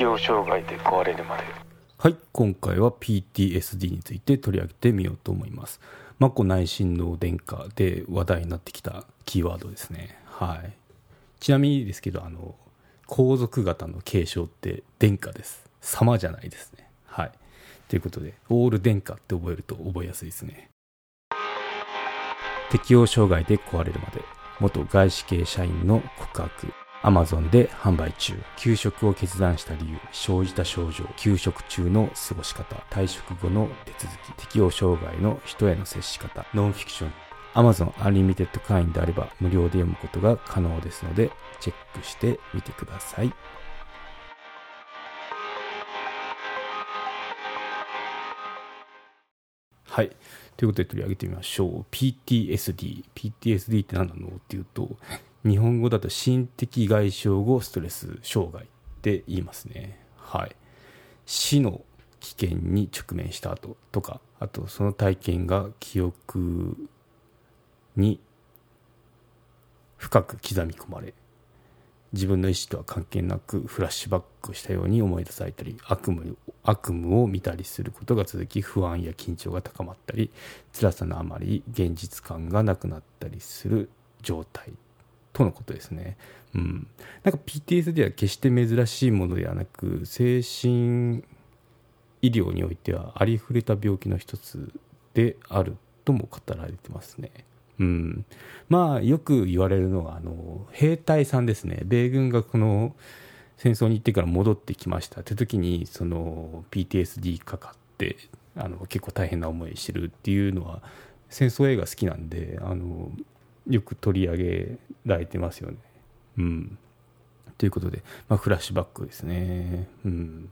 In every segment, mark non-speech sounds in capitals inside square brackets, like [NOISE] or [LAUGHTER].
適応障害で壊れるまで。はい今回は PTSD について取り上げてみようと思います。眞子内親王殿下で話題になってきたキーワードですね。はい。ちなみにですけどあの皇族方の継承って殿下です。様じゃないですね。はい。ということでオール殿下って覚えると覚えやすいですね。適応障害で壊れるまで元外資系社員の告白。アマゾンで販売中。休職を決断した理由。生じた症状。休職中の過ごし方。退職後の手続き。適応障害の人への接し方。ノンフィクション。Amazon Unlimited 会員であれば無料で読むことが可能ですのでチェックしてみてください。はい。ということで取り上げてみましょう。PTSD PTSD って何なの？っていうと日本語だと心的外傷後ストレス障害って言いますね。はい。死の危険に直面した後とかあとその体験が記憶に深く刻み込まれ自分の意思とは関係なくフラッシュバックしたように思い出されたり悪夢悪夢を見たりすることが続き不安や緊張が高まったり辛さのあまり現実感がなくなったりする状態とのことですね。うん、なんか PTSD は決して珍しいものではなく精神医療においてはありふれた病気の一つであるとも語られてますね。うん、まあよく言われるのはあの兵隊さんですね米軍がこの戦争に行ってから戻ってきましたって時にその PTSD かかってあの結構大変な思いしてるっていうのは戦争映画好きなんであのよく取り上げられてますよね。うん、ということで、まあ、フラッシュバックですね。うん、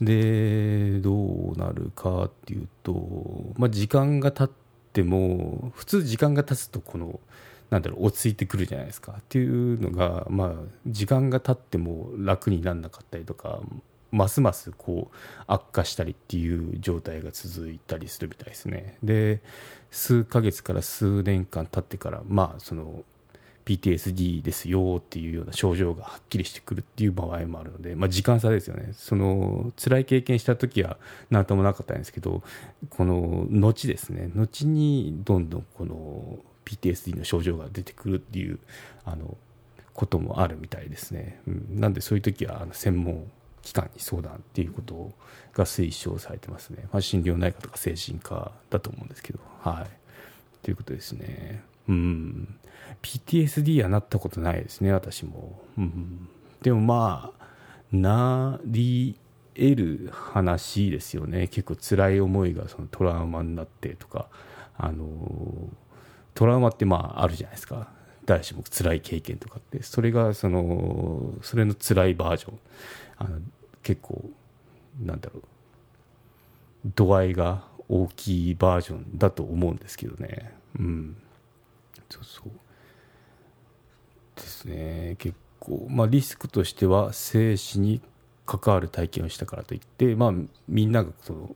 でどうなるかっていうと、まあ、時間が経っても普通時間が経つとこのなんだろう落ち着いてくるじゃないですかっていうのが、まあ、時間が経っても楽にならなかったりとかますますこう悪化したりっていう状態が続いたりするみたいですね。で数ヶ月から数年間経ってからまあその PTSD ですよっていうような症状がはっきりしてくるっていう場合もあるので、まあ、時間差ですよね。その辛い経験した時は何ともなかったんですけどこの後ですね。後にどんどんこの PTSD の症状が出てくるっていうあのこともあるみたいですね、うん、なんでそういう時はあの専門機関に相談っていうことが推奨されてますね、まあ、心療内科とか精神科だと思うんですけど。はい。ということですね。うん。PTSD はなったことないですね私も、うん、でもまあなり得る話ですよね。結構辛い思いがそのトラウマになってとか。あのトラウマってまああるじゃないですか。誰しも辛い経験とかって。それがそのそれの辛いバージョン。あの結構なんだろう。度合いが大きいバージョンだと思うんですけどね。うん。そうそう。ですね。結構。まあリスクとしては生死に関わる体験をしたからといってまあみんながその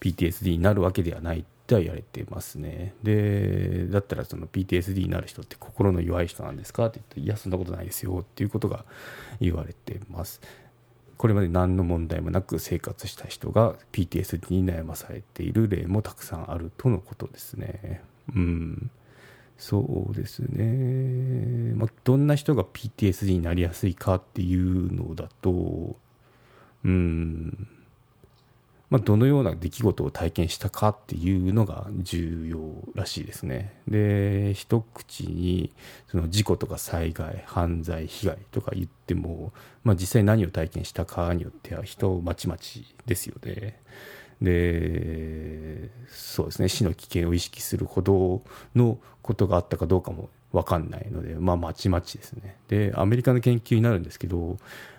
PTSD になるわけではないっては言われてますね。でだったらその PTSD になる人って心の弱い人なんですかって言っていやそんなことないですよっていうことが言われてます。これまで何の問題もなく生活した人が PTSD に悩まされている例もたくさんあるとのことですね。うん、そうですね、まあ、どんな人が PTSD になりやすいかっていうのだと、うん、まあ、どのような出来事を体験したかっていうのが重要らしいですね。で一口にその事故とか災害犯罪被害とか言っても、まあ、実際何を体験したかによっては人まちまちですよね。でそうですね死の危険を意識するほどのことがあったかどうかも分かんないのでまあまちまちですね。でアメリカの研究になるんですけど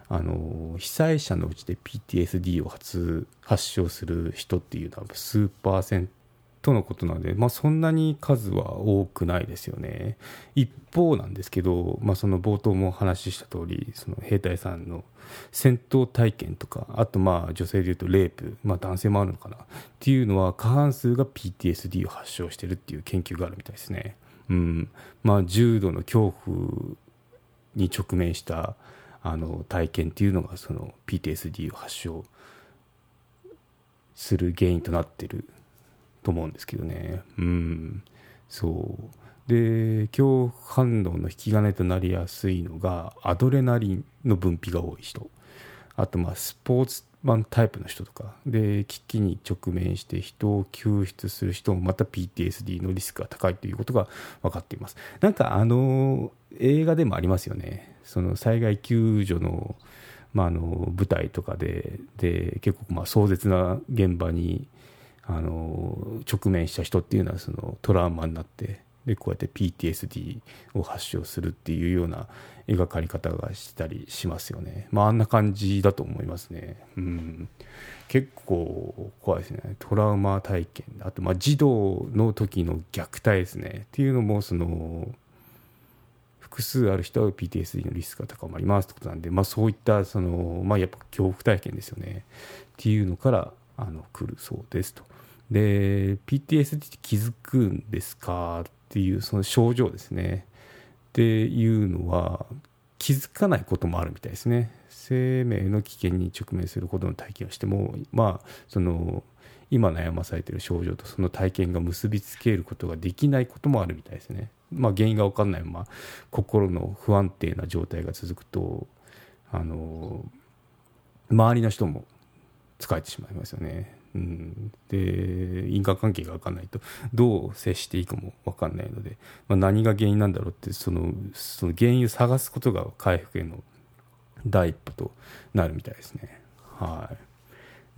あの被災者のうちで PTSD を発発症する人っていうのは数パーセントのことなので、まあ、そんなに数は多くないですよね。一方なんですけど、まあ、その冒頭もお話した通りそり兵隊さんの戦闘体験とかあとまあ女性でいうとレイプ、まあ、男性もあるのかなっていうのは過半数が PTSD を発症してるっていう研究があるみたいですね。うんまあ、重度の恐怖に直面したあの体験っていうのがその PTSD を発症する原因となってると思うんですけどね。うん。そう。で恐怖反応の引き金となりやすいのがアドレナリンの分泌が多い人。あとまあスポーツマンタイプの人とか。で危機に直面して人を救出する人もまた PTSD のリスクが高いということが分かっています。なんかあの映画でもありますよね。その災害救助の,、まあ、あの舞台とかでで結構まあ壮絶な現場にあの直面した人っていうのはそのトラウマになってでこうやって PTSD を発症するっていうような描かれ方がしたりしますよね。まああんな感じだと思いますね。うん、結構怖いですね。トラウマ体験。あとまあ児童の時の虐待ですね。っていうのもその複数ある人は PTSD のリスクが高まりますってことなんで、まあ、そういったその、まあ、やっぱ恐怖体験ですよねっていうのからあの来るそうですと。で PTSD って気づくんですかっていうその症状ですねっていうのは気づかないこともあるみたいですね生命の危険に直面するほどの体験をしてもまあその今悩まされている症状とその体験が結びつけることができないこともあるみたいですね。まあ、原因が分かんないまま心の不安定な状態が続くとあの周りの人も疲れてしまいますよね。うん、で因果関係が分かんないとどう接していいかも分かんないので、まあ、何が原因なんだろうってそのその原因を探すことが回復への第一歩となるみたいですね。はい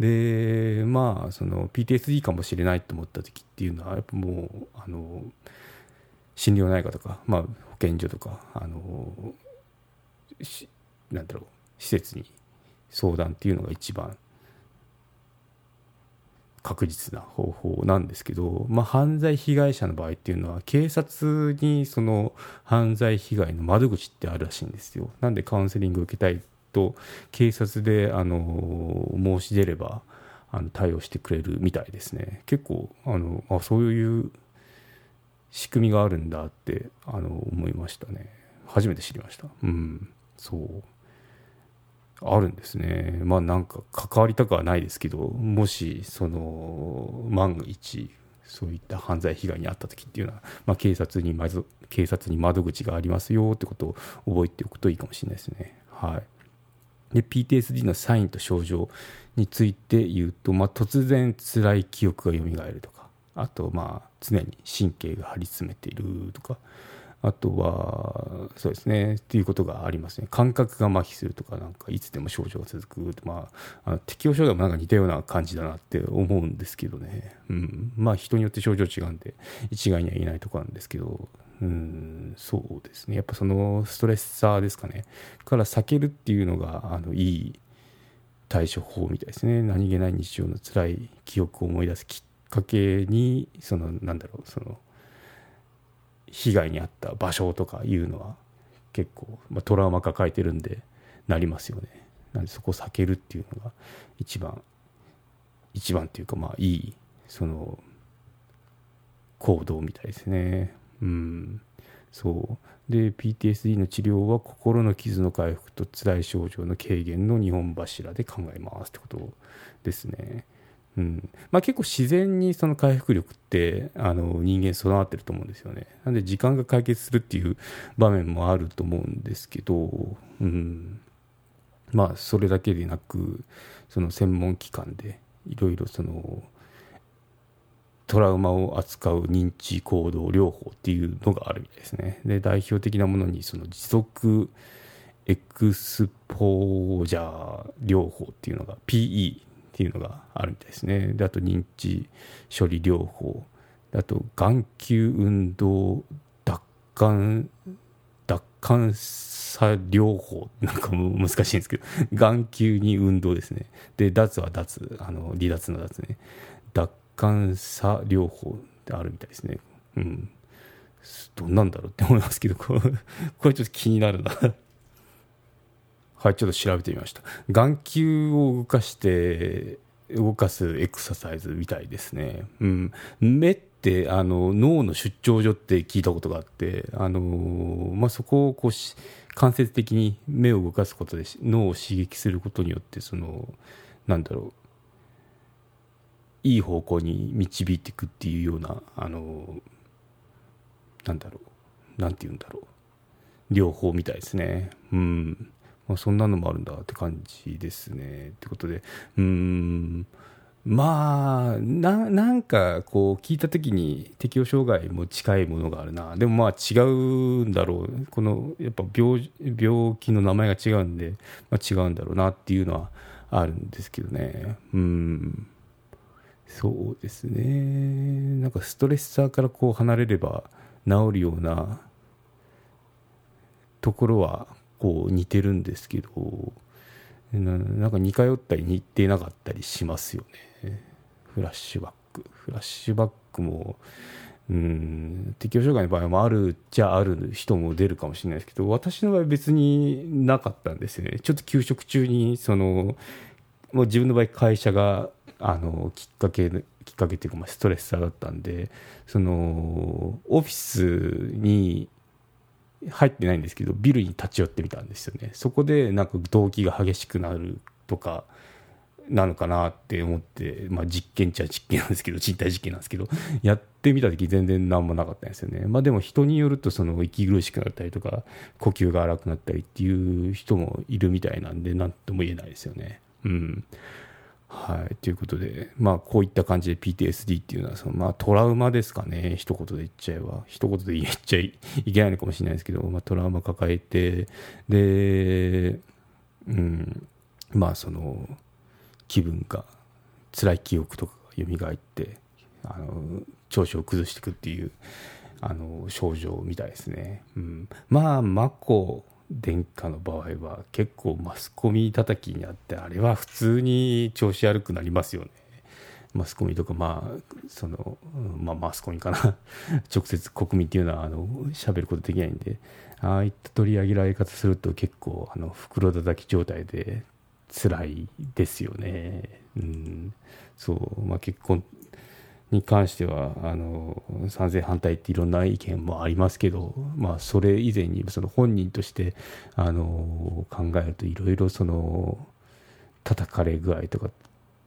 でまあその PTSD かもしれないと思った時っていうのはやっぱもうあの心療内科とか、まあ、保健所とかあのなんだろう施設に相談っていうのが一番確実な方法なんですけど、まあ、犯罪被害者の場合っていうのは警察にその犯罪被害の窓口ってあるらしいんですよ。なんでカウンセリングを受けたいと警察であの申し出ればあの対応してくれるみたいですね。結構あのあそういう仕組みがあるんだってあの思いましたね。初めて知りました。うん。そう。あるんですね。まあなんか関わりたくはないですけどもしその万が一そういった犯罪被害に遭った時っていうのは、まあ、警察にまず警察に窓口がありますよってことを覚えておくといいかもしれないですね。はい。で PTSD のサインと症状について言うと、まあ、突然辛い記憶が蘇るとかあとまあ常に神経が張り詰めているとかあとはそうですねっていうことがありますね。感覚が麻痺するとかなんかいつでも症状が続くまああ適応障害もなんか似たような感じだなって思うんですけどね、うん、まあ人によって症状違うんで一概には言えないとこなんですけどうんそうですね。やっぱそのストレッサーですかね。から避けるっていうのがあのいい対処法みたいですね。何気ない日常の辛い記憶を思い出すきっかけにそのなんだろうその被害に遭った場所とかいうのは結構、まあ、トラウマ抱えてるんでなりますよね。なんでそこを避けるっていうのが一番一番っていうかまあいいその行動みたいですね。うん。そう。で PTSD の治療は心の傷の回復と辛い症状の軽減の2本柱で考えますってことですね。うんまあ、結構自然にその回復力ってあの人間備わってると思うんですよね。なんで時間が解決するっていう場面もあると思うんですけど、うん、まあそれだけでなくその専門機関でいろいろそのトラウマを扱う認知行動療法っていうのがあるみたいですね。で、代表的なものに、その持続エクスポージャー療法っていうのが、PE っていうのがあるみたいですね。で、あと認知処理療法。あと、眼球運動奪還、奪還差療法なんかも難しいんですけど、眼球に運動ですね。で、脱は脱、あの、離脱の脱ね。奪感差療法ってあるみたいですね。うん。どんなんだろうって思いますけど、これちょっと気になるなはい、ちょっと調べてみました。眼球を動かして、動かすエクササイズみたいですね。うん。目ってあの脳の出張所って聞いたことがあって、あのまあ、そこをこう間接的に目を動かすことで脳を刺激することによってそのなんだろういい方向に導いていくっていうようなあのなんだろうなんて言うんだろう両方みたいですねうん、まそんなのもあるんだって感じですね。ってことでうんまあななんかこう聞いた時に適応障害も近いものがあるな。でもまあ違うんだろう。このやっぱ病病気の名前が違うんで、まあ、違うんだろうなっていうのはあるんですけどね。うん。そうですね。なんかストレッサーからこう離れれば治るようなところはこう似てるんですけどなんか似通ったり似てなかったりしますよね。フラッシュバック。フラッシュバックもうん適応障害の場合もあるじゃある人も出るかもしれないですけど私の場合別になかったんですね。ちょっと休職中にそのもう自分の場合会社があのきっかけきっかけっていうかまあストレッサーだったんでそのオフィスに入ってないんですけどビルに立ち寄ってみたんですよね。そこでなんか動機が激しくなるとかなのかなって思って、まあ、実験っちゃ実験なんですけど人体実験なんですけどやってみた時全然何もなかったんですよね、まあ、でも人によるとその息苦しくなったりとか呼吸が荒くなったりっていう人もいるみたいなんで何とも言えないですよね。うん。はい、ということで、まあ、こういった感じで PTSD っていうのはその、まあ、トラウマですかね、一言で言っちゃえば、一言で言っちゃ [LAUGHS] いけないのかもしれないですけど、まあ、トラウマ抱えて、で、うん、まあ、その、気分が、辛い記憶とかが蘇って、あの調子を崩していくっていうあの症状みたいですね。うん、まあ、マコ殿下の場合は結構マスコミ叩きにあってあれは普通に調子悪くなりますよね。マスコミとかまあその、まあ、マスコミかな。[LAUGHS] 直接国民っていうのはあの喋ることできないんでああいった取り上げられ方すると結構あの袋叩き状態で辛いですよね。うん。そう。まあ結婚に関してはあの賛成反対っていろんな意見もありますけど、まあ、それ以前にその本人としてあの考えるといろいろその叩かれ具合とか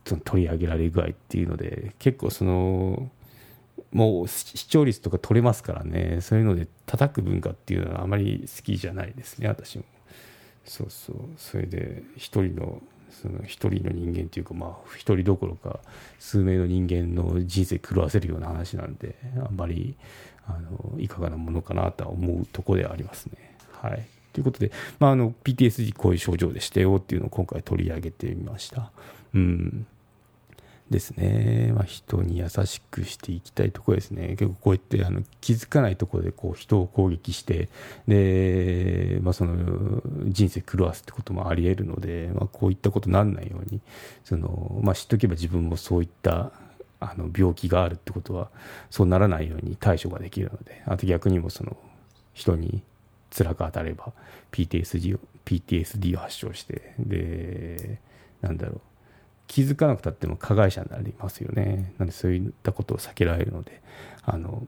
その取り上げられ具合っていうので結構そのもう視聴率とか取れますからね。そういうので叩く文化っていうのはあまり好きじゃないですね私も。そうそう。それで一人のその一人の人間というかまあ一人どころか数名の人間の人生狂わせるような話なんであんまりあのいかがなものかなとは思うところではありますね。はい、ということで、まあ、あの PTSD こういう症状でしたよっていうのを今回取り上げてみました。うんですね、まあ、人に優しくしていきたいところですね、結構こうやってあの気づかないところでこう人を攻撃して、でまあ、その人生狂わすってこともありえるので、まあ、こういったことにならないようにその、まあ、知っておけば自分もそういったあの病気があるってことはそうならないように対処ができるのであと逆にもその人に辛く当たれば PTSD を PTSD を発症してでなんだろう気づかなくたっても加害者になりますよね。なのでそういったことを避けられるのであの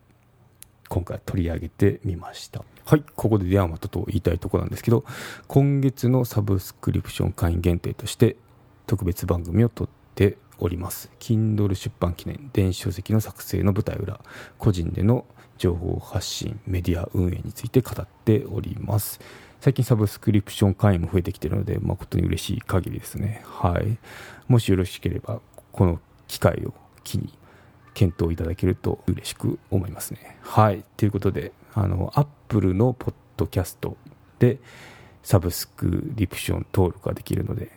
今回取り上げてみました。はい。ここでではまたと言いたいところなんですけど今月のサブスクリプション会員限定として特別番組を撮っております。Kindle 出版記念電子書籍の作成の舞台裏個人での情報発信メディア運営について語っております。最近サブスクリプション会員も増えてきてるので誠に嬉しい限りですね。はい。もしよろしければこの機会を機に検討いただけると嬉しく思いますね。はい。ということであのアップルのポッドキャストでサブスクリプション登録ができるので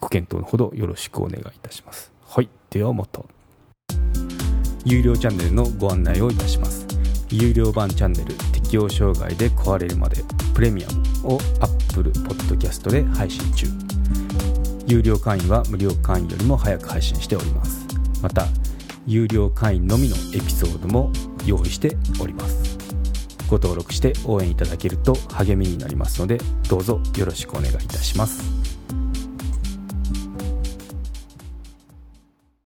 ご検討のほどよろしくお願いいたします。はい。ではまた。有料チャンネルのご案内をいたします。有料版チャンネル適応障害で壊れるまでプレミアムを Apple Podcast で配信中。有料会員は無料会員よりも早く配信しております。また有料会員のみのエピソードも用意しております。ご登録して応援いただけると励みになりますのでどうぞよろしくお願いいたします。